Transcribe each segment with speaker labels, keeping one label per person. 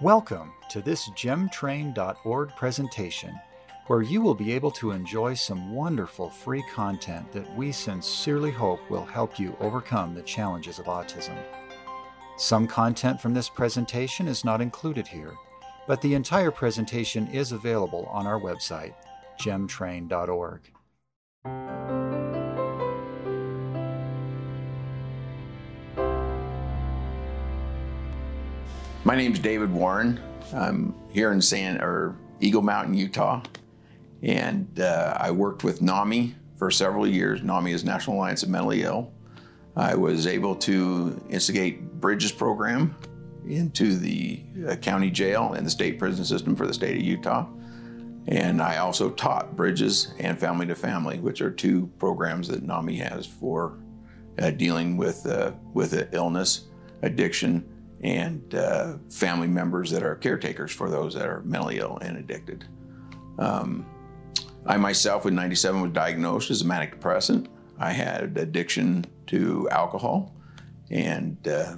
Speaker 1: Welcome to this gemtrain.org presentation, where you will be able to enjoy some wonderful free content that we sincerely hope will help you overcome the challenges of autism. Some content from this presentation is not included here, but the entire presentation is available on our website, gemtrain.org.
Speaker 2: My name's David Warren. I'm here in San or Eagle Mountain, Utah, and uh, I worked with NAMI for several years. NAMI is National Alliance of Mentally Ill. I was able to instigate Bridges program into the uh, county jail and the state prison system for the state of Utah. And I also taught Bridges and Family to Family, which are two programs that NAMI has for uh, dealing with uh, with illness, addiction, and uh, family members that are caretakers for those that are mentally ill and addicted. Um, I myself, in 97, was diagnosed as a manic depressant. I had addiction to alcohol and uh,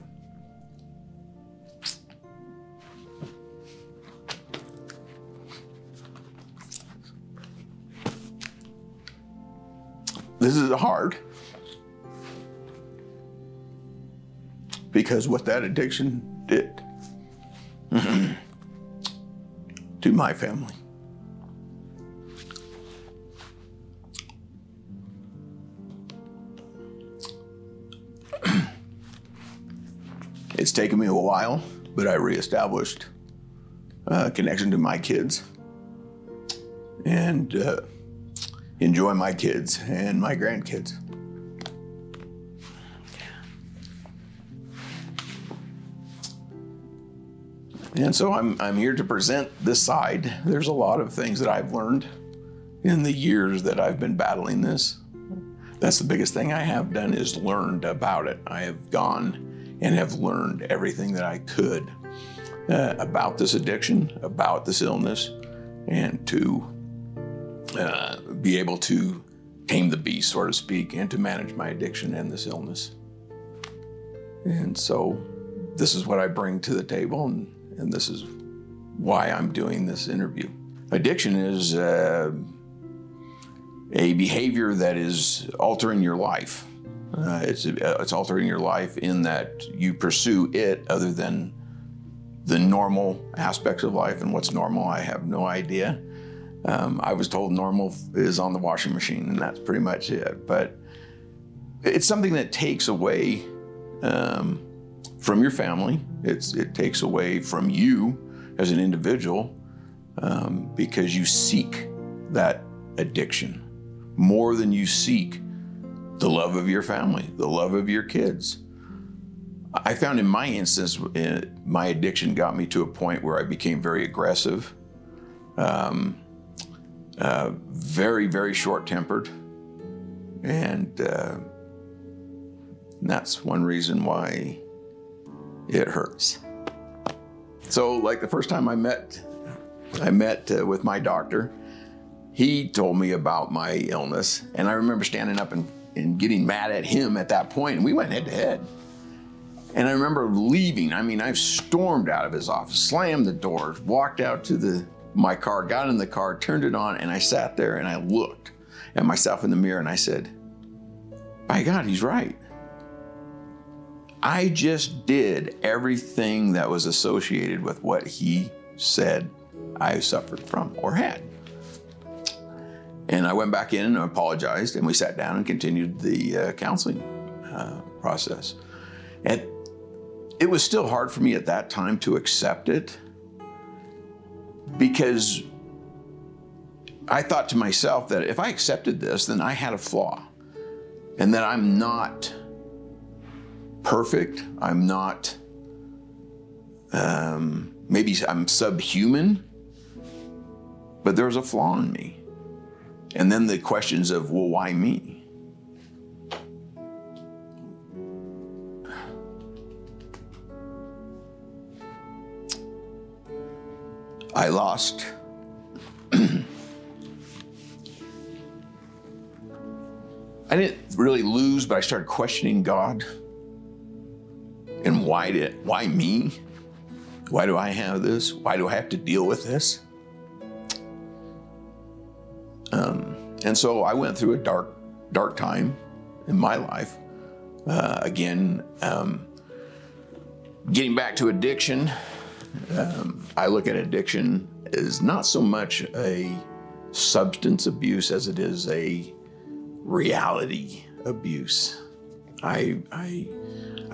Speaker 2: this is hard because what that addiction did to my family. it's taken me a while, but I reestablished a connection to my kids and uh, enjoy my kids and my grandkids. And so I'm, I'm here to present this side. There's a lot of things that I've learned in the years that I've been battling this. That's the biggest thing I have done is learned about it. I have gone and have learned everything that I could uh, about this addiction, about this illness, and to uh, be able to tame the beast, so to speak, and to manage my addiction and this illness. And so this is what I bring to the table. And and this is why I'm doing this interview. Addiction is uh, a behavior that is altering your life. Uh, it's, uh, it's altering your life in that you pursue it other than the normal aspects of life. And what's normal, I have no idea. Um, I was told normal is on the washing machine, and that's pretty much it. But it's something that takes away um, from your family. It's, it takes away from you as an individual um, because you seek that addiction more than you seek the love of your family, the love of your kids. I found in my instance, uh, my addiction got me to a point where I became very aggressive, um, uh, very, very short tempered. And uh, that's one reason why it hurts. So, like the first time I met, I met uh, with my doctor. He told me about my illness, and I remember standing up and, and getting mad at him at that point, and we went head to head. And I remember leaving. I mean, I stormed out of his office, slammed the doors, walked out to the my car, got in the car, turned it on, and I sat there and I looked at myself in the mirror and I said, "By God, he's right." I just did everything that was associated with what he said I suffered from or had. And I went back in and apologized, and we sat down and continued the uh, counseling uh, process. And it was still hard for me at that time to accept it because I thought to myself that if I accepted this, then I had a flaw and that I'm not perfect. I'm not, um, maybe I'm subhuman, but there's a flaw in me. And then the questions of, well, why me? I lost. I didn't really lose, but I started questioning God. And why did why me? Why do I have this? Why do I have to deal with this? Um, and so I went through a dark, dark time in my life. Uh, again, um, getting back to addiction, um, I look at addiction as not so much a substance abuse as it is a reality abuse. I, I,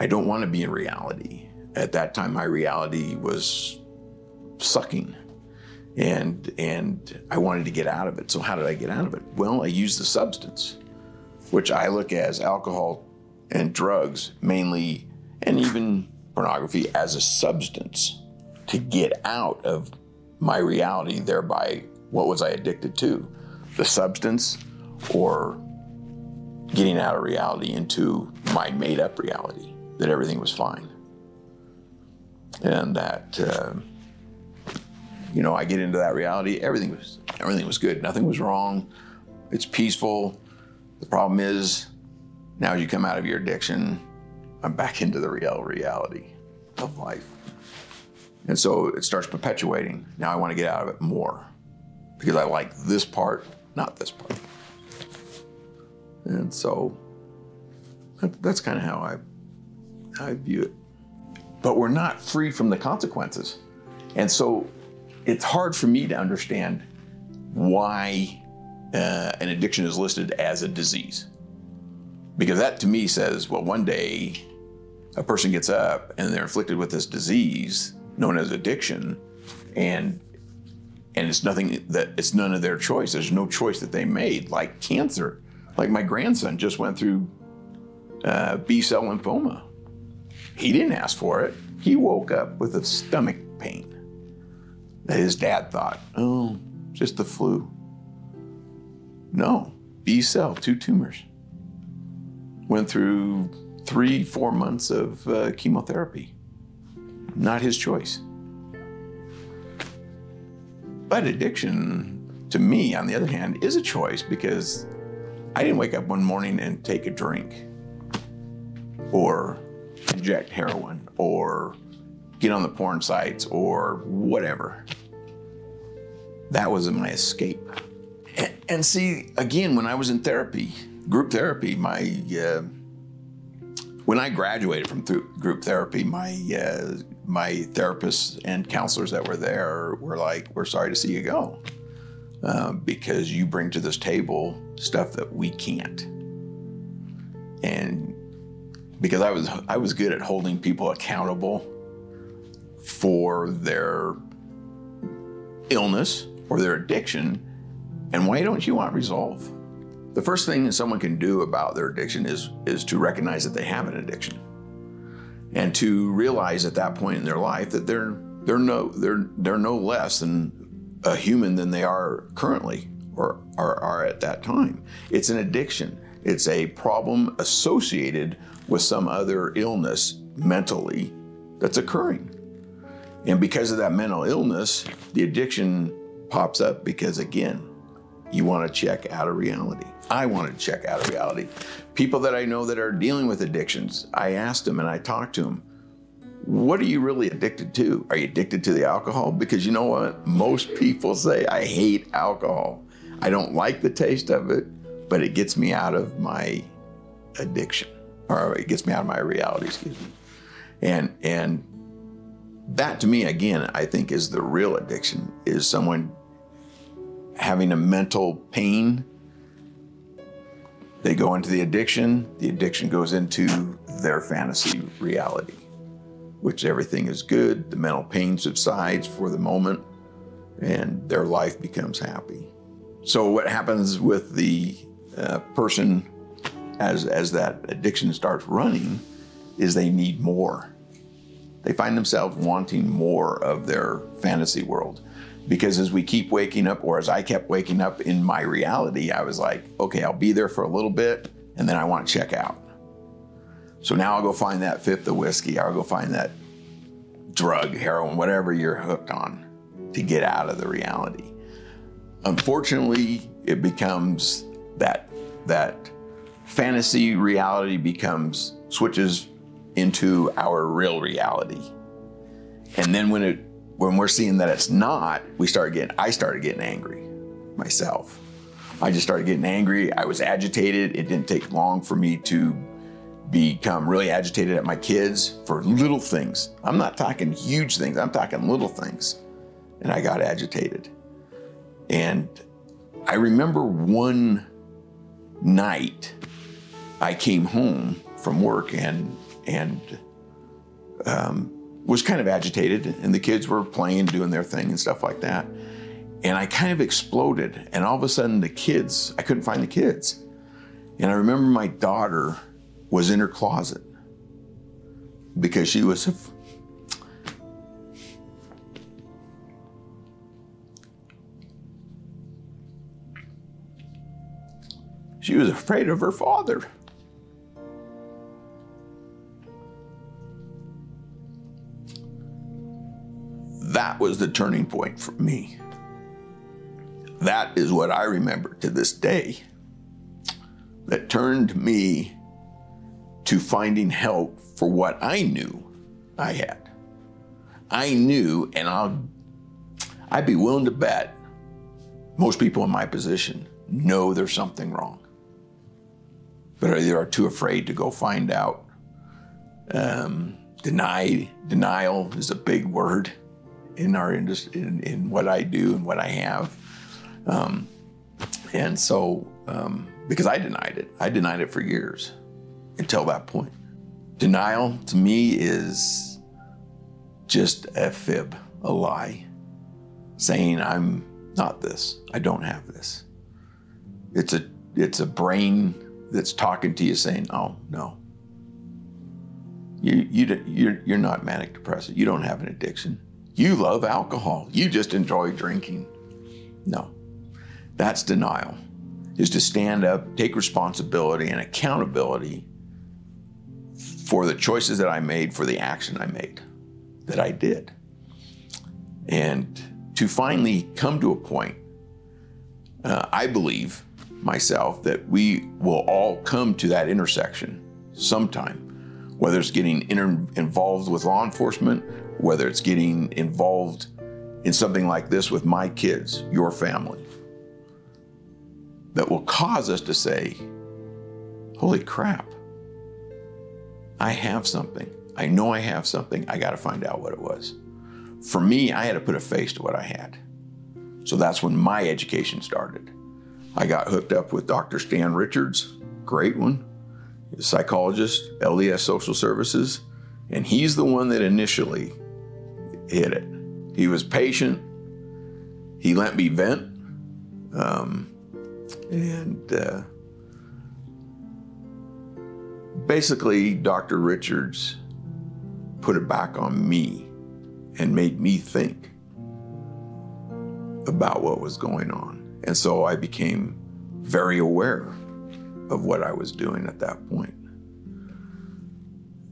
Speaker 2: I don't want to be in reality. At that time, my reality was sucking, and and I wanted to get out of it. So how did I get out of it? Well, I used the substance, which I look as alcohol and drugs mainly, and even pornography as a substance to get out of my reality. Thereby, what was I addicted to? The substance, or getting out of reality into my made up reality that everything was fine. And that, uh, you know, I get into that reality, everything was, everything was good, nothing was wrong, it's peaceful. The problem is, now you come out of your addiction, I'm back into the real reality of life. And so it starts perpetuating. Now I want to get out of it more because I like this part, not this part. And so that, that's kind of how I, I view it. But we're not free from the consequences. And so it's hard for me to understand why uh, an addiction is listed as a disease. Because that to me says, well, one day a person gets up and they're inflicted with this disease known as addiction, and and it's nothing that it's none of their choice. There's no choice that they made, like cancer. Like my grandson just went through uh, B cell lymphoma. He didn't ask for it. He woke up with a stomach pain that his dad thought, oh, just the flu. No, B cell, two tumors. Went through three, four months of uh, chemotherapy. Not his choice. But addiction, to me, on the other hand, is a choice because I didn't wake up one morning and take a drink or inject heroin or get on the porn sites or whatever. That was my escape. And, and see, again, when I was in therapy, group therapy, my uh, when I graduated from th- group therapy, my uh, my therapists and counselors that were there were like, "We're sorry to see you go, uh, because you bring to this table stuff that we can't." And because I was I was good at holding people accountable for their illness or their addiction, and why don't you want resolve? The first thing that someone can do about their addiction is is to recognize that they have an addiction, and to realize at that point in their life that they're they're no they're they're no less than a human than they are currently or are, are at that time. It's an addiction. It's a problem associated with some other illness mentally that's occurring. And because of that mental illness, the addiction pops up because, again, you want to check out of reality. I want to check out of reality. People that I know that are dealing with addictions, I asked them and I talked to them, what are you really addicted to? Are you addicted to the alcohol? Because you know what? Most people say, I hate alcohol. I don't like the taste of it, but it gets me out of my addiction or it gets me out of my reality, excuse me. And and that to me again, I think is the real addiction is someone having a mental pain. They go into the addiction, the addiction goes into their fantasy reality, which everything is good, the mental pain subsides for the moment, and their life becomes happy. So, what happens with the uh, person as, as that addiction starts running is they need more. They find themselves wanting more of their fantasy world. Because as we keep waking up, or as I kept waking up in my reality, I was like, okay, I'll be there for a little bit and then I want to check out. So now I'll go find that fifth of whiskey, I'll go find that drug, heroin, whatever you're hooked on to get out of the reality. Unfortunately, it becomes that that fantasy reality becomes switches into our real reality. And then when it when we're seeing that it's not, we start getting I started getting angry myself. I just started getting angry. I was agitated. It didn't take long for me to become really agitated at my kids for little things. I'm not talking huge things, I'm talking little things. And I got agitated. And I remember one night I came home from work and and um, was kind of agitated, and the kids were playing, doing their thing, and stuff like that. And I kind of exploded, and all of a sudden, the kids, I couldn't find the kids. And I remember my daughter was in her closet because she was. She was afraid of her father. That was the turning point for me. That is what I remember to this day that turned me to finding help for what I knew I had. I knew, and I'll, I'd be willing to bet most people in my position know there's something wrong, but either are too afraid to go find out. Um, deny, denial is a big word in our industry, in, in what I do and what I have. Um, and so, um, because I denied it, I denied it for years until that point. Denial to me is just a fib, a lie, saying I'm not this, I don't have this. It's a it's a brain that's talking to you saying, "Oh no, you you you're you're not manic depressive. You don't have an addiction. You love alcohol. You just enjoy drinking." No, that's denial. Is to stand up, take responsibility and accountability for the choices that I made, for the action I made, that I did. And to finally come to a point, uh, I believe myself that we will all come to that intersection sometime, whether it's getting inter- involved with law enforcement, whether it's getting involved in something like this with my kids, your family, that will cause us to say, Holy crap, I have something. I know I have something. I got to find out what it was. For me, I had to put a face to what I had. So that's when my education started. I got hooked up with Dr. Stan Richards, great one, psychologist, LDS Social Services, and he's the one that initially hit it. He was patient. He let me vent. Um, and uh, basically, Dr. Richards put it back on me and made me think about what was going on. And so I became very aware of what I was doing at that point.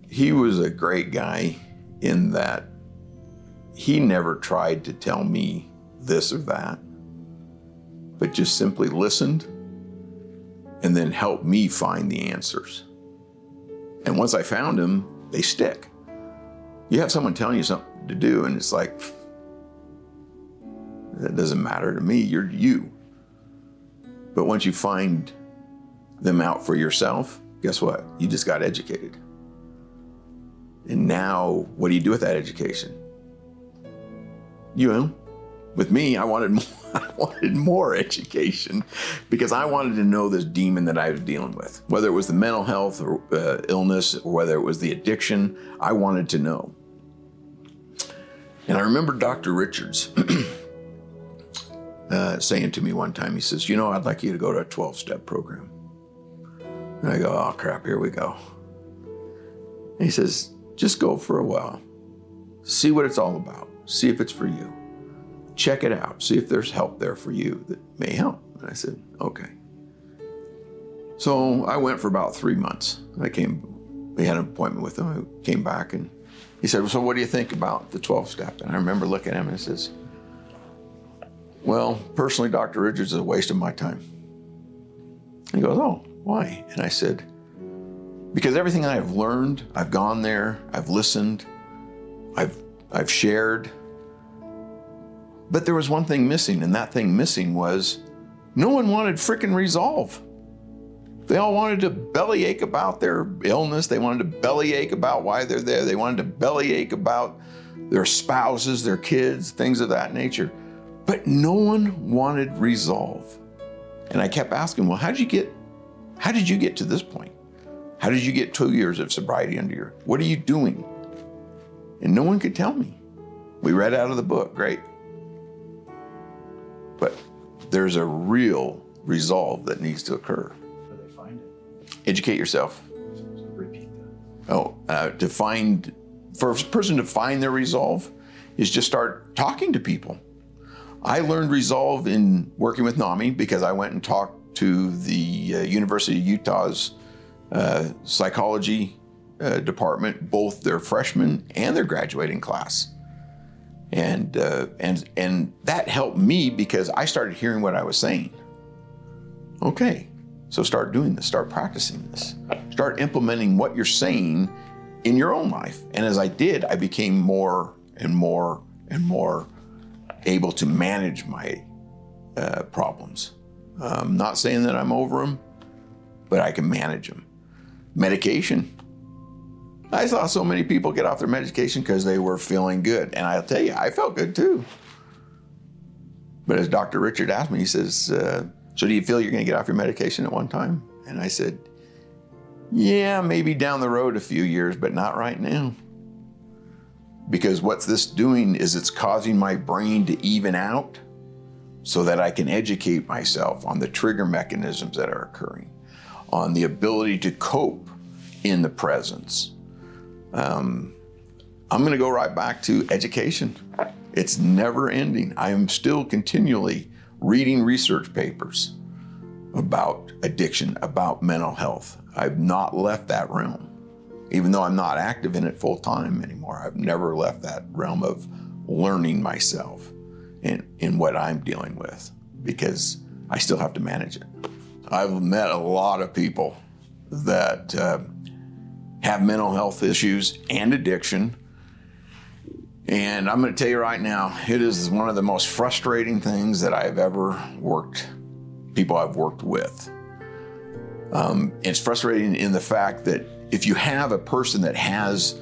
Speaker 2: He was a great guy in that he never tried to tell me this or that, but just simply listened and then helped me find the answers. And once I found them, they stick. You have someone telling you something to do, and it's like, that doesn't matter to me, you're you. But once you find them out for yourself, guess what? You just got educated. And now, what do you do with that education? You know, with me, I wanted more, I wanted more education because I wanted to know this demon that I was dealing with. Whether it was the mental health or uh, illness or whether it was the addiction, I wanted to know. And I remember Dr. Richards uh, saying to me one time, he says, You know, I'd like you to go to a 12 step program. And I go, Oh, crap, here we go. And he says, Just go for a while, see what it's all about, see if it's for you check it out, see if there's help there for you that may help. And I said, okay. So I went for about three months. I came, we had an appointment with him. I came back and he said, well, so what do you think about the 12 step? And I remember looking at him and he says, well, personally, Dr. Richards is a waste of my time. He goes, oh, why? And I said, because everything I've learned, I've gone there, I've listened, I've I've shared. But there was one thing missing, and that thing missing was no one wanted frickin' resolve. They all wanted to bellyache about their illness. They wanted to bellyache about why they're there. They wanted to bellyache about their spouses, their kids, things of that nature. But no one wanted resolve. And I kept asking, well, how did you get how did you get to this point? How did you get two years of sobriety under your what are you doing? And no one could tell me. We read out of the book, great. But there's a real resolve that needs to occur.
Speaker 1: They find it?
Speaker 2: Educate yourself.
Speaker 1: Repeat that.
Speaker 2: Oh, uh, to find, for a person to find their resolve is just start talking to people. I learned resolve in working with NAMI because I went and talked to the uh, University of Utah's uh, psychology uh, department, both their freshman and their graduating class. And, uh, and, and that helped me because I started hearing what I was saying. Okay, so start doing this, start practicing this, start implementing what you're saying in your own life. And as I did, I became more and more and more able to manage my uh, problems. I'm not saying that I'm over them, but I can manage them. Medication. I saw so many people get off their medication because they were feeling good. And I'll tell you, I felt good too. But as Dr. Richard asked me, he says, uh, So do you feel you're going to get off your medication at one time? And I said, Yeah, maybe down the road a few years, but not right now. Because what's this doing is it's causing my brain to even out so that I can educate myself on the trigger mechanisms that are occurring, on the ability to cope in the presence. Um, I'm going to go right back to education. It's never ending. I am still continually reading research papers about addiction, about mental health. I've not left that realm. Even though I'm not active in it full time anymore, I've never left that realm of learning myself in, in what I'm dealing with because I still have to manage it. I've met a lot of people that uh, have mental health issues and addiction. And I'm going to tell you right now, it is one of the most frustrating things that I've ever worked, people I've worked with. Um, it's frustrating in the fact that if you have a person that has,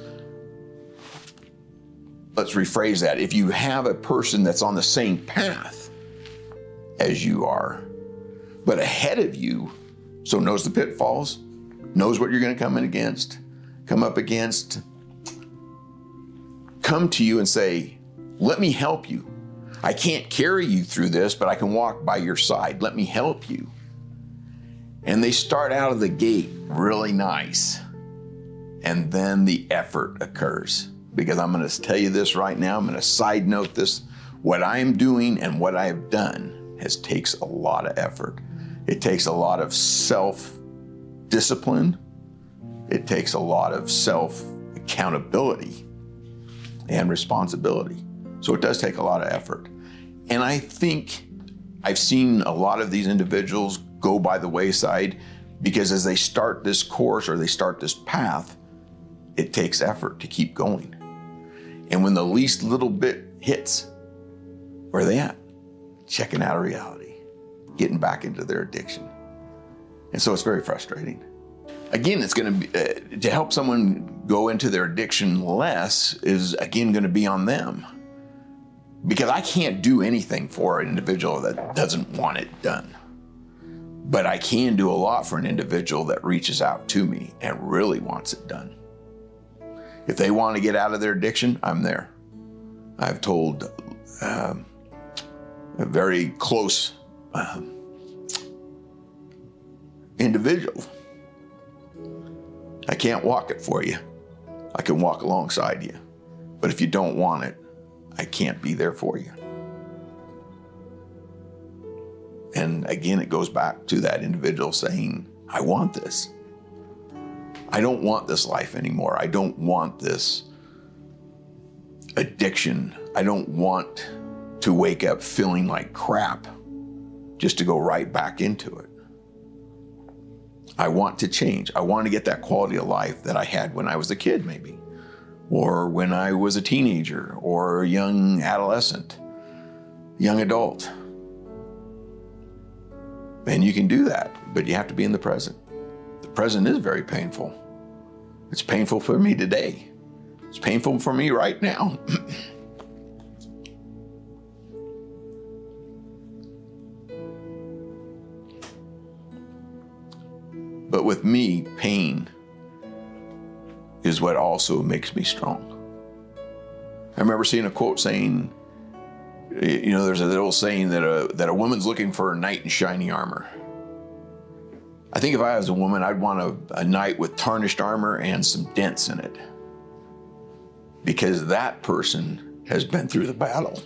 Speaker 2: let's rephrase that, if you have a person that's on the same path as you are, but ahead of you, so knows the pitfalls, knows what you're going to come in against, come up against, come to you and say, Let me help you. I can't carry you through this, but I can walk by your side. Let me help you. And they start out of the gate really nice. And then the effort occurs. Because I'm going to tell you this right now, I'm going to side note this. What I am doing and what I have done has takes a lot of effort. It takes a lot of self discipline. It takes a lot of self accountability and responsibility. So it does take a lot of effort. And I think I've seen a lot of these individuals go by the wayside because as they start this course or they start this path, it takes effort to keep going. And when the least little bit hits, where are they at? Checking out of reality, getting back into their addiction. And so it's very frustrating. Again, it's going to be uh, to help someone go into their addiction less is again going to be on them. Because I can't do anything for an individual that doesn't want it done. But I can do a lot for an individual that reaches out to me and really wants it done. If they want to get out of their addiction, I'm there. I've told um, a very close um, individual, I can't walk it for you. I can walk alongside you. But if you don't want it, I can't be there for you. And again, it goes back to that individual saying, I want this. I don't want this life anymore. I don't want this addiction. I don't want to wake up feeling like crap just to go right back into it. I want to change. I want to get that quality of life that I had when I was a kid, maybe, or when I was a teenager or a young adolescent, young adult. And you can do that, but you have to be in the present. The present is very painful. It's painful for me today. It's painful for me right now. but with me, pain is what also makes me strong. I remember seeing a quote saying, you know, there's a little saying that a, that a woman's looking for a knight in shiny armor. I think if I was a woman, I'd want a, a knight with tarnished armor and some dents in it. Because that person has been through the battle.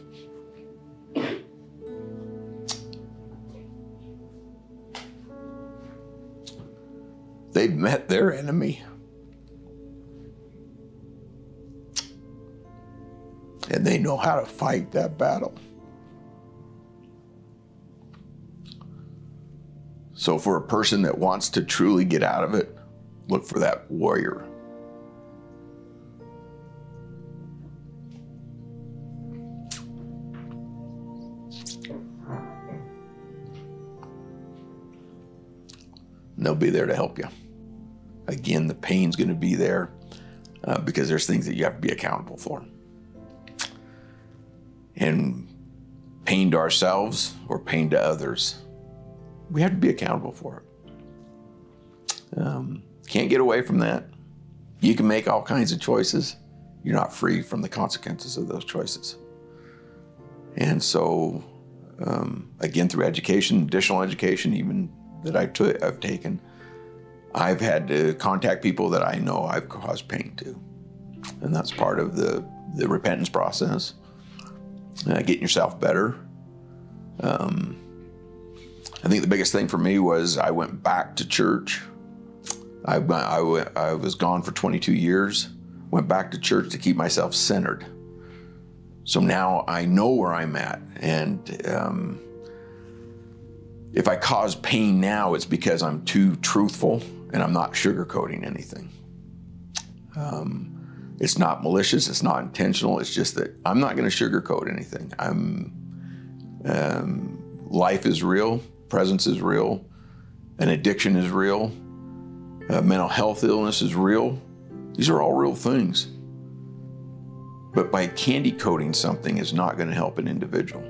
Speaker 2: They've met their enemy. and they know how to fight that battle. So, for a person that wants to truly get out of it, look for that warrior. And they'll be there to help you. Again, the pain's going to be there uh, because there's things that you have to be accountable for and pain to ourselves or pain to others. We have to be accountable for it. Um, can't get away from that. You can make all kinds of choices. You're not free from the consequences of those choices. And so, um, again, through education, additional education, even that I took, I've taken, I've had to contact people that I know I've caused pain to. And that's part of the, the repentance process uh, getting yourself better. Um, I think the biggest thing for me was I went back to church. I, I, I was gone for 22 years, went back to church to keep myself centered. So now I know where I'm at. And um, if I cause pain now, it's because I'm too truthful and I'm not sugarcoating anything. Um, it's not malicious. It's not intentional. It's just that I'm not going to sugarcoat anything. I'm. Um, life is real. Presence is real. An addiction is real. Uh, mental health illness is real. These are all real things. But by candy coating something is not going to help an individual.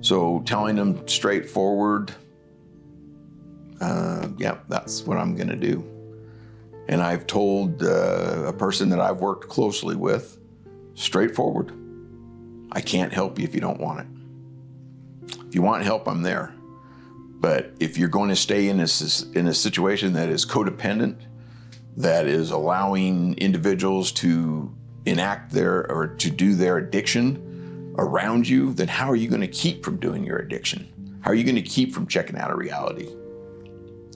Speaker 2: So telling them straightforward, uh, yeah, that's what I'm going to do. And I've told uh, a person that I've worked closely with, straightforward, I can't help you if you don't want it. If you want help, I'm there. But if you're going to stay in a, in a situation that is codependent, that is allowing individuals to enact their or to do their addiction around you, then how are you going to keep from doing your addiction? How are you going to keep from checking out of reality?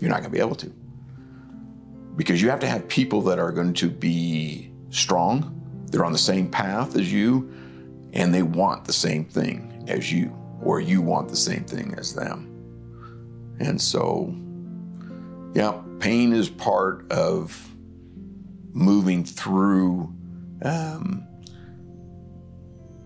Speaker 2: You're not going to be able to because you have to have people that are going to be strong, they're on the same path as you, and they want the same thing as you, or you want the same thing as them. And so, yeah, pain is part of moving through um,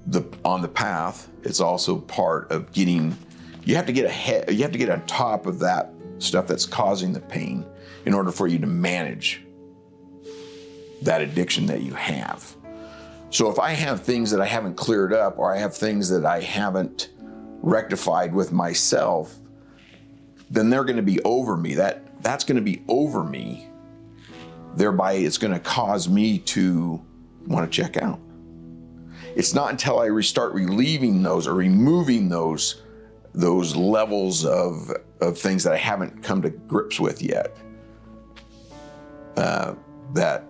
Speaker 2: the on the path. It's also part of getting. You have to get ahead. You have to get on top of that stuff that's causing the pain in order for you to manage that addiction that you have. So if I have things that I haven't cleared up or I have things that I haven't rectified with myself, then they're going to be over me. That that's going to be over me. Thereby it's going to cause me to want to check out. It's not until I restart relieving those or removing those those levels of of things that I haven't come to grips with yet uh, that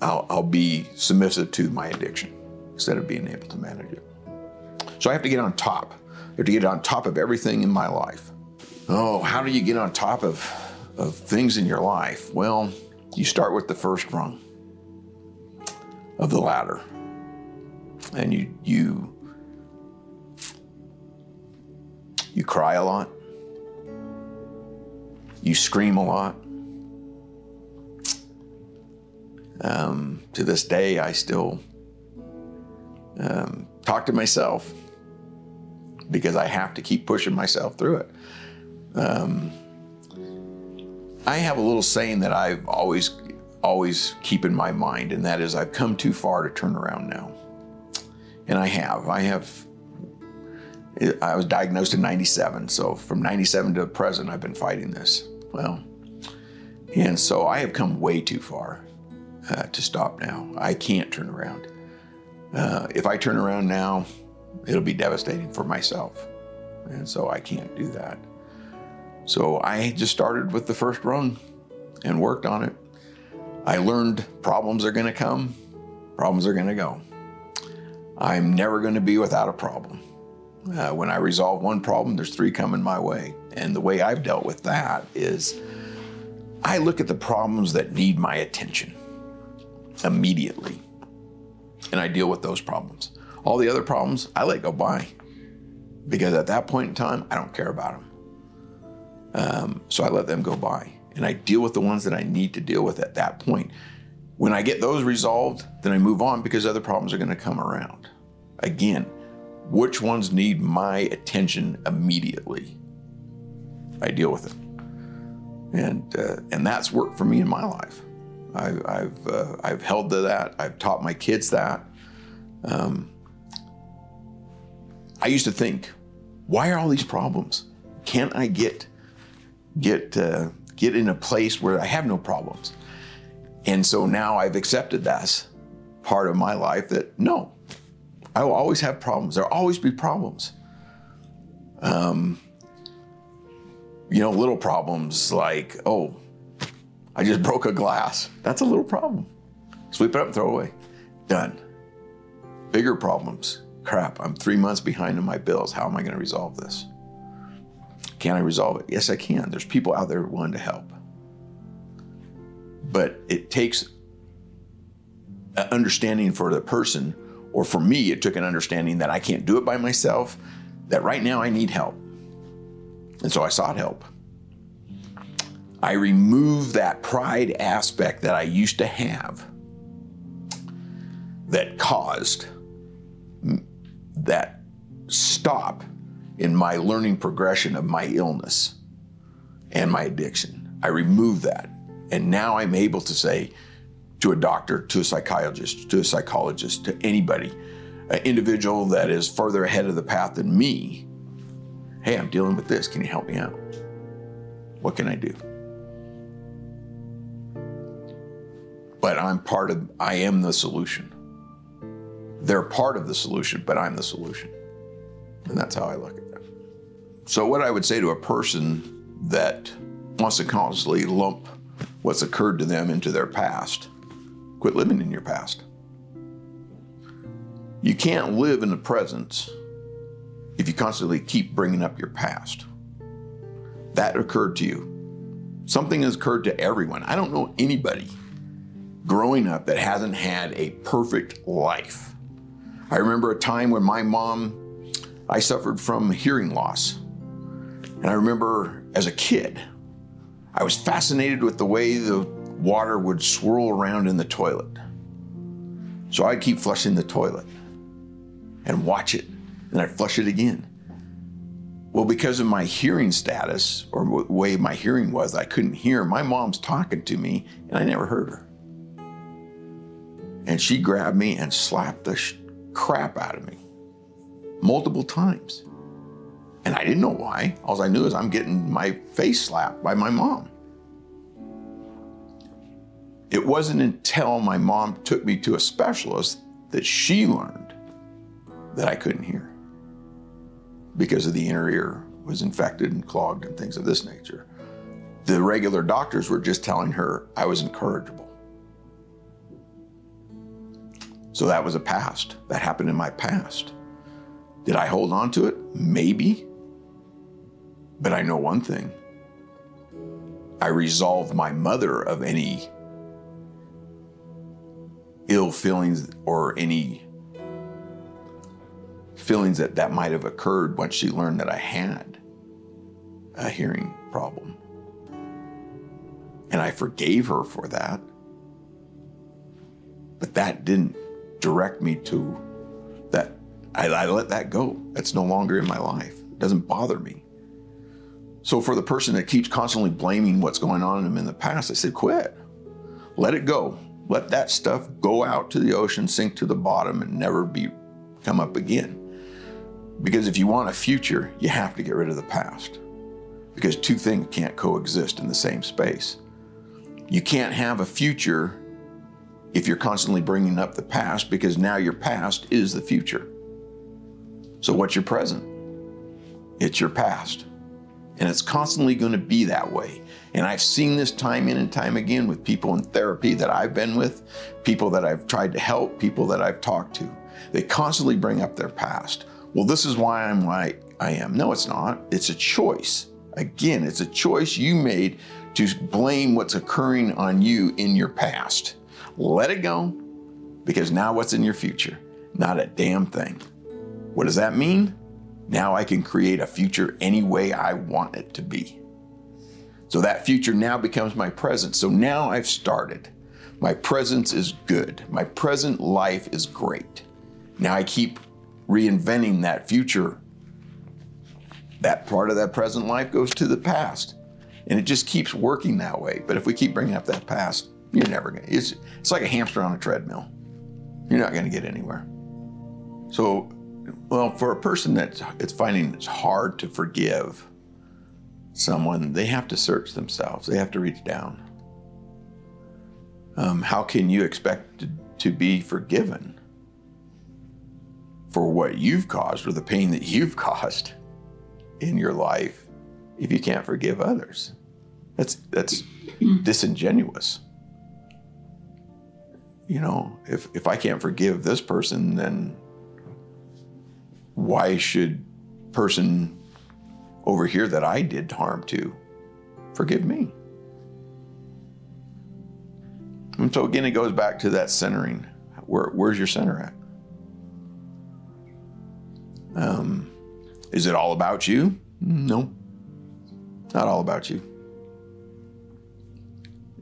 Speaker 2: I'll, I'll be submissive to my addiction instead of being able to manage it. So I have to get on top. I have to get on top of everything in my life. Oh, how do you get on top of, of things in your life? Well, you start with the first rung of the ladder. And you you you cry a lot. You scream a lot. Um, to this day, I still um, talk to myself because I have to keep pushing myself through it. Um, I have a little saying that I've always always keep in my mind, and that is I've come too far to turn around now. And I have. I have. I was diagnosed in 97. So from 97 to present, I've been fighting this. Well, and so I have come way too far uh, to stop now. I can't turn around. Uh, if I turn around now, it'll be devastating for myself. And so I can't do that. So I just started with the first rung and worked on it. I learned problems are going to come, problems are going to go. I'm never going to be without a problem. Uh, when I resolve one problem, there's three coming my way. And the way I've dealt with that is I look at the problems that need my attention immediately and I deal with those problems. All the other problems, I let go by because at that point in time, I don't care about them. Um, so I let them go by and I deal with the ones that I need to deal with at that point. When I get those resolved, then I move on because other problems are going to come around. Again, which ones need my attention immediately? I deal with it, and uh, and that's worked for me in my life. I, have uh, I've held to that. I've taught my kids that. Um, I used to think, why are all these problems? Can't I get get uh, get in a place where I have no problems. And so now I've accepted that part of my life that no, I will always have problems. There'll always be problems. Um, you know, little problems like, oh, I just broke a glass. That's a little problem. Sweep it up and throw it away. Done. Bigger problems. Crap, I'm three months behind on my bills. How am I going to resolve this? Can I resolve it? Yes, I can. There's people out there willing to help. But it takes an understanding for the person, or for me, it took an understanding that I can't do it by myself, that right now I need help. And so I sought help. I removed that pride aspect that I used to have that caused that stop in my learning progression of my illness and my addiction. I removed that. And now I'm able to say to a doctor, to a psychologist, to a psychologist, to anybody, an individual that is further ahead of the path than me, hey, I'm dealing with this. Can you help me out? What can I do? But I'm part of, I am the solution. They're part of the solution, but I'm the solution. And that's how I look at it. So, what I would say to a person that wants to constantly lump what's occurred to them into their past, quit living in your past. You can't live in the present if you constantly keep bringing up your past. That occurred to you. Something has occurred to everyone. I don't know anybody growing up that hasn't had a perfect life. I remember a time when my mom, I suffered from hearing loss. And I remember as a kid, I was fascinated with the way the water would swirl around in the toilet. So I'd keep flushing the toilet and watch it, and I'd flush it again. Well, because of my hearing status or the way my hearing was, I couldn't hear. My mom's talking to me, and I never heard her. And she grabbed me and slapped the sh- crap out of me multiple times. And I didn't know why. All I knew is I'm getting my face slapped by my mom. It wasn't until my mom took me to a specialist that she learned that I couldn't hear because of the inner ear was infected and clogged and things of this nature. The regular doctors were just telling her I was incorrigible. So that was a past. That happened in my past. Did I hold on to it? Maybe. But I know one thing I resolved my mother of any ill feelings or any feelings that that might have occurred once she learned that I had a hearing problem. And I forgave her for that. But that didn't direct me to that. I, I let that go. That's no longer in my life. It doesn't bother me. So for the person that keeps constantly blaming what's going on in them in the past, I said, quit. Let it go. Let that stuff go out to the ocean, sink to the bottom, and never be come up again. Because if you want a future, you have to get rid of the past. Because two things can't coexist in the same space. You can't have a future if you're constantly bringing up the past because now your past is the future. So, what's your present? It's your past. And it's constantly going to be that way. And I've seen this time in and time again with people in therapy that I've been with, people that I've tried to help, people that I've talked to. They constantly bring up their past. Well, this is why I'm like I am. No, it's not. It's a choice. Again, it's a choice you made to blame what's occurring on you in your past. Let it go because now what's in your future? Not a damn thing. What does that mean? Now I can create a future any way I want it to be. So that future now becomes my present. So now I've started. My presence is good. My present life is great. Now I keep reinventing that future. That part of that present life goes to the past. And it just keeps working that way. But if we keep bringing up that past, you're never going to. It's, it's like a hamster on a treadmill. You're not going to get anywhere. So well, for a person that's it's finding it's hard to forgive someone, they have to search themselves. They have to reach down. Um, how can you expect to, to be forgiven for what you've caused or the pain that you've caused in your life if you can't forgive others? That's that's disingenuous. You know, if if I can't forgive this person, then why should person over here that I did harm to forgive me? And so again, it goes back to that centering. Where, where's your center at? Um, is it all about you? No, not all about you.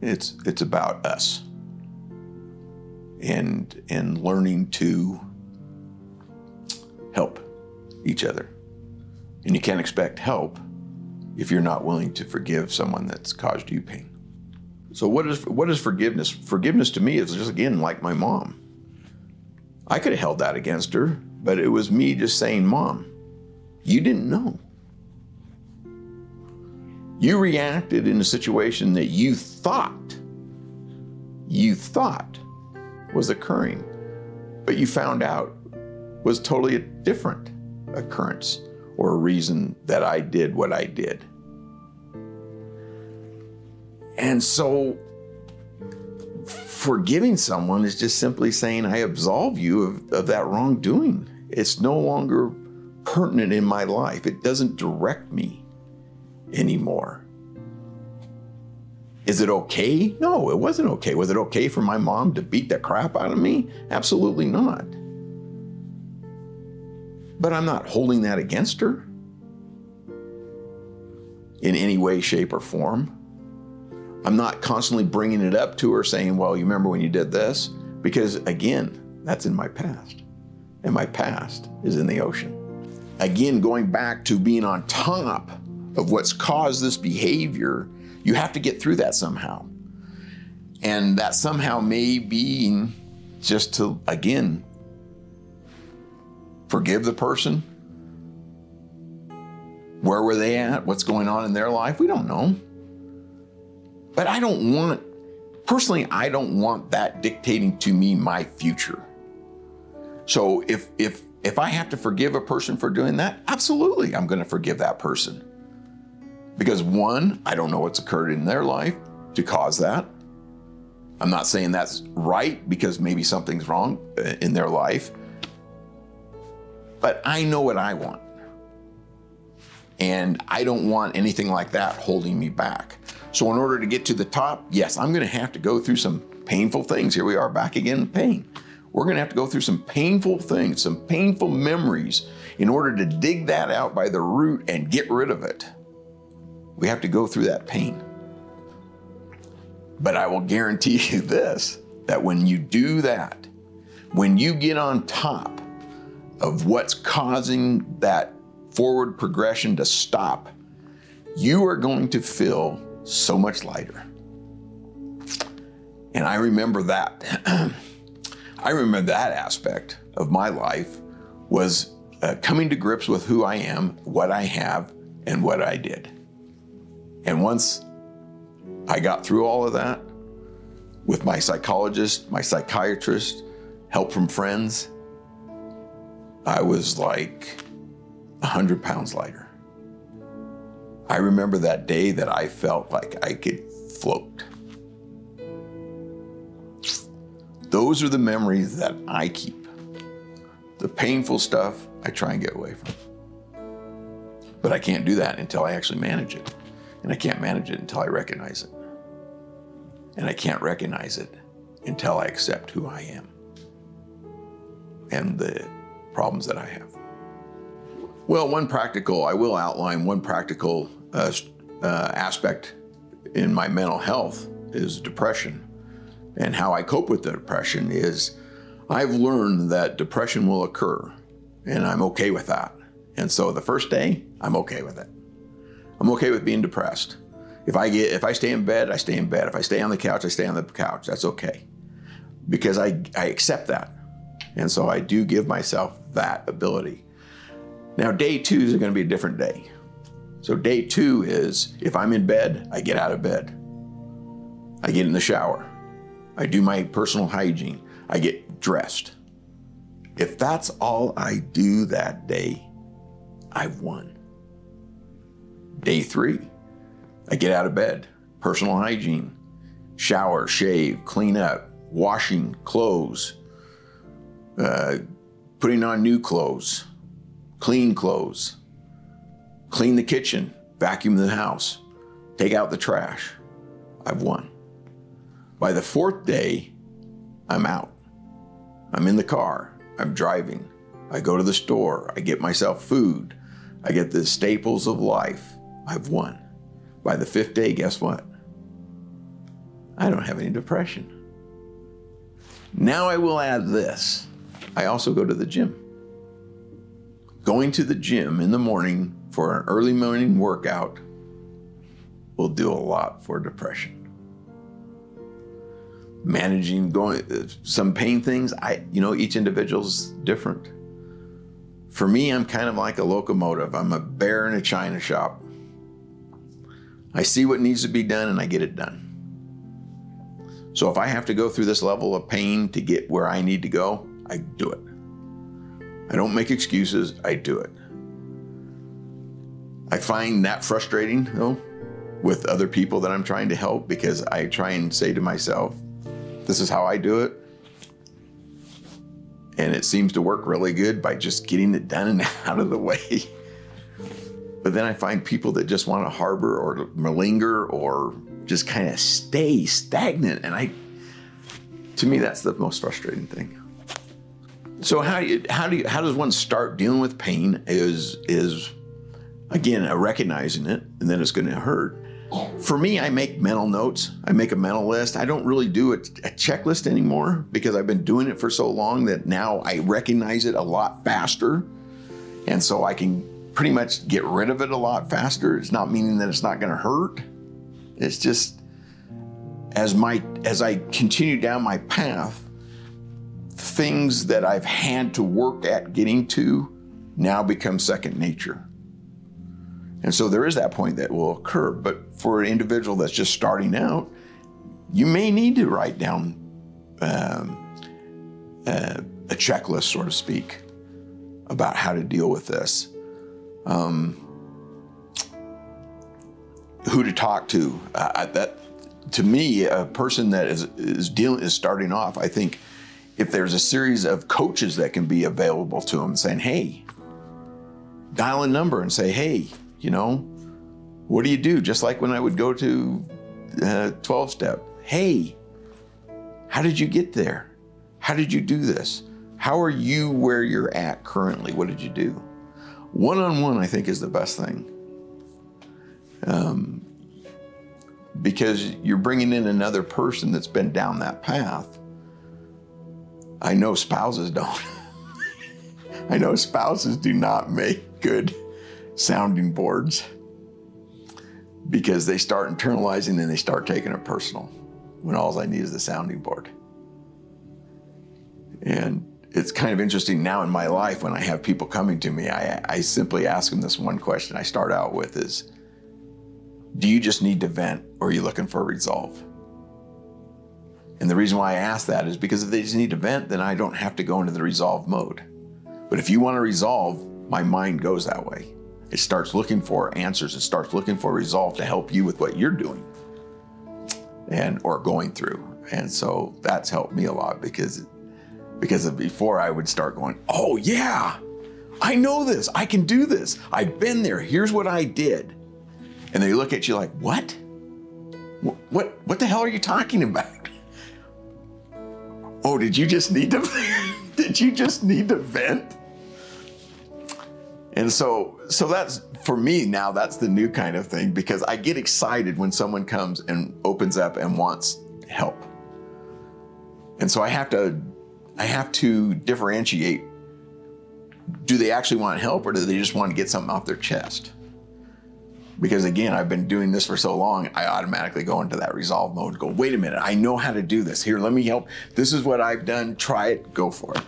Speaker 2: It's it's about us and and learning to help each other. And you can't expect help if you're not willing to forgive someone that's caused you pain. So what is what is forgiveness? Forgiveness to me is just again like my mom. I could have held that against her, but it was me just saying, "Mom, you didn't know. You reacted in a situation that you thought you thought was occurring, but you found out was totally a different occurrence or a reason that I did what I did. And so forgiving someone is just simply saying, I absolve you of, of that wrongdoing. It's no longer pertinent in my life, it doesn't direct me anymore. Is it okay? No, it wasn't okay. Was it okay for my mom to beat the crap out of me? Absolutely not. But I'm not holding that against her in any way, shape, or form. I'm not constantly bringing it up to her saying, Well, you remember when you did this? Because again, that's in my past. And my past is in the ocean. Again, going back to being on top of what's caused this behavior, you have to get through that somehow. And that somehow may be just to, again, forgive the person? Where were they at? What's going on in their life? We don't know. But I don't want, personally, I don't want that dictating to me my future. So if if if I have to forgive a person for doing that, absolutely, I'm going to forgive that person. Because one, I don't know what's occurred in their life to cause that. I'm not saying that's right because maybe something's wrong uh, in their life. But I know what I want. And I don't want anything like that holding me back. So, in order to get to the top, yes, I'm going to have to go through some painful things. Here we are back again in pain. We're going to have to go through some painful things, some painful memories in order to dig that out by the root and get rid of it. We have to go through that pain. But I will guarantee you this that when you do that, when you get on top of what's causing that forward progression to stop, you are going to feel so much lighter. And I remember that. I remember that aspect of my life was uh, coming to grips with who I am, what I have, and what I did. And once I got through all of that with my psychologist, my psychiatrist, help from friends, I was like 100 pounds lighter. I remember that day that I felt like I could float. Those are the memories that I keep. The painful stuff I try and get away from. But I can't do that until I actually manage it. And I can't manage it until I recognize it. And I can't recognize it until I accept who I am and the problems that I have. Well, one practical, I will outline one practical uh, uh, aspect in my mental health is depression. And how I cope with the depression is I've learned that depression will occur, and I'm okay with that. And so the first day, I'm okay with it. I'm okay with being depressed. If I get if I stay in bed, I stay in bed. If I stay on the couch, I stay on the couch. That's okay. Because I, I accept that. And so I do give myself that ability. Now, day two is going to be a different day. So, day two is if I'm in bed, I get out of bed. I get in the shower. I do my personal hygiene. I get dressed. If that's all I do that day, I've won. Day three, I get out of bed, personal hygiene, shower, shave, clean up, washing clothes, uh, putting on new clothes, clean clothes, clean the kitchen, vacuum the house, take out the trash. I've won. By the fourth day, I'm out. I'm in the car. I'm driving. I go to the store. I get myself food. I get the staples of life. I've won. By the fifth day, guess what? I don't have any depression. Now I will add this I also go to the gym. Going to the gym in the morning for an early morning workout will do a lot for depression. Managing going uh, some pain things, I you know each individual's different. For me, I'm kind of like a locomotive. I'm a bear in a china shop. I see what needs to be done and I get it done. So if I have to go through this level of pain to get where I need to go, I do it. I don't make excuses, I do it. I find that frustrating though with other people that I'm trying to help because I try and say to myself, this is how I do it. And it seems to work really good by just getting it done and out of the way. But then I find people that just want to harbor or malinger or just kind of stay stagnant. And I, to me, that's the most frustrating thing. So how do you, how do you, how does one start dealing with pain? Is is again uh, recognizing it, and then it's going to hurt. For me, I make mental notes. I make a mental list. I don't really do a, a checklist anymore because I've been doing it for so long that now I recognize it a lot faster, and so I can pretty much get rid of it a lot faster. It's not meaning that it's not going to hurt. It's just as my as I continue down my path, things that I've had to work at getting to now become second nature. And so there is that point that will occur. But for an individual that's just starting out, you may need to write down um, uh, a checklist, so to speak, about how to deal with this um, who to talk to. Uh, that to me, a person that is is dealing is starting off. I think if there's a series of coaches that can be available to them, saying, "Hey, dial a number and say, hey, you know, what do you do?" Just like when I would go to uh, 12 step. Hey, how did you get there? How did you do this? How are you where you're at currently? What did you do? One on one, I think, is the best thing. Um, because you're bringing in another person that's been down that path I know spouses don't. I know spouses do not make good sounding boards because they start internalizing and they start taking it personal when all I need is the sounding board. And it's kind of interesting now in my life when I have people coming to me, I, I simply ask them this one question I start out with is, do you just need to vent or are you looking for a resolve? And the reason why I ask that is because if they just need to vent, then I don't have to go into the resolve mode. But if you want to resolve, my mind goes that way. It starts looking for answers. It starts looking for resolve to help you with what you're doing and or going through. And so that's helped me a lot because because before I would start going, "Oh yeah, I know this. I can do this. I've been there. Here's what I did." And they look at you like, "What? What what, what the hell are you talking about?" Oh, did you just need to did you just need to vent? And so, so that's for me now, that's the new kind of thing because I get excited when someone comes and opens up and wants help. And so I have to, I have to differentiate. Do they actually want help or do they just want to get something off their chest? Because again, I've been doing this for so long, I automatically go into that resolve mode. Go, wait a minute, I know how to do this. Here, let me help. This is what I've done. Try it, go for it.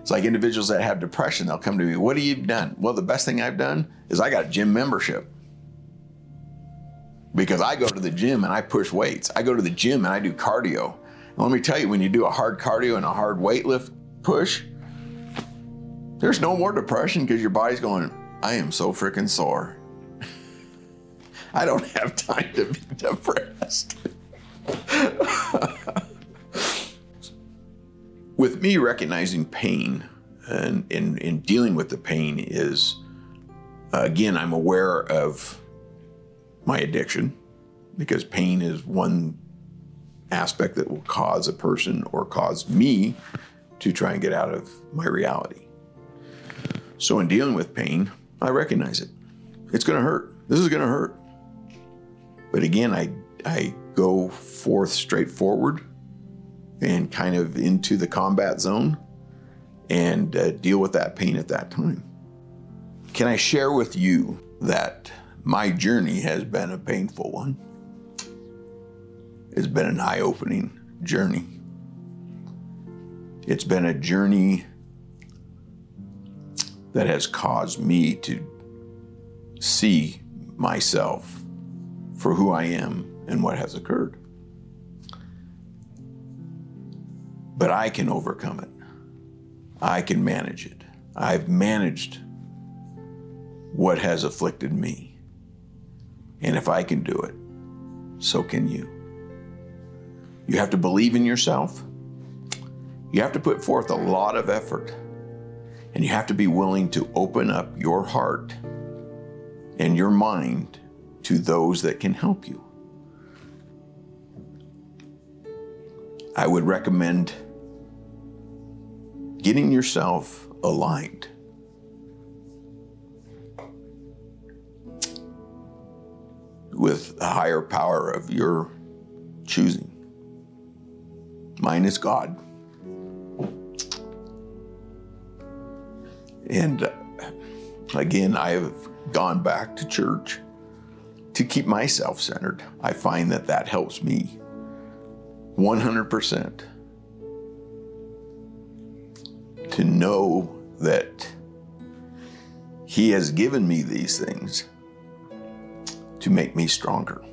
Speaker 2: It's like individuals that have depression, they'll come to me, What have you done? Well, the best thing I've done is I got a gym membership. Because I go to the gym and I push weights. I go to the gym and I do cardio. And let me tell you, when you do a hard cardio and a hard weight lift push, there's no more depression because your body's going, I am so freaking sore. I don't have time to be depressed. with me recognizing pain and in, in dealing with the pain is uh, again i'm aware of my addiction because pain is one aspect that will cause a person or cause me to try and get out of my reality. So in dealing with pain i recognize it. It's going to hurt. This is going to hurt but again i i go forth straightforward and kind of into the combat zone and uh, deal with that pain at that time. Can I share with you that my journey has been a painful one? It's been an eye opening journey. It's been a journey that has caused me to see myself for who I am and what has occurred. but I can overcome it. I can manage it. I've managed what has afflicted me. And if I can do it, so can you. You have to believe in yourself. You have to put forth a lot of effort. And you have to be willing to open up your heart and your mind to those that can help you. I would recommend getting yourself aligned. With a higher power of your choosing. Mine is God. And uh, again, I have gone back to church to keep myself centered. I find that that helps me 100% to know that He has given me these things to make me stronger.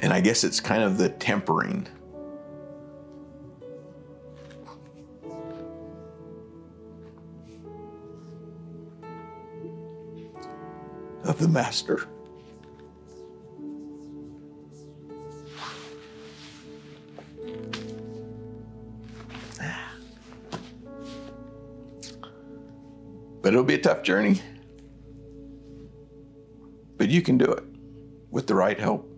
Speaker 2: And I guess it's kind of the tempering. The Master. But it'll be a tough journey. But you can do it with the right help.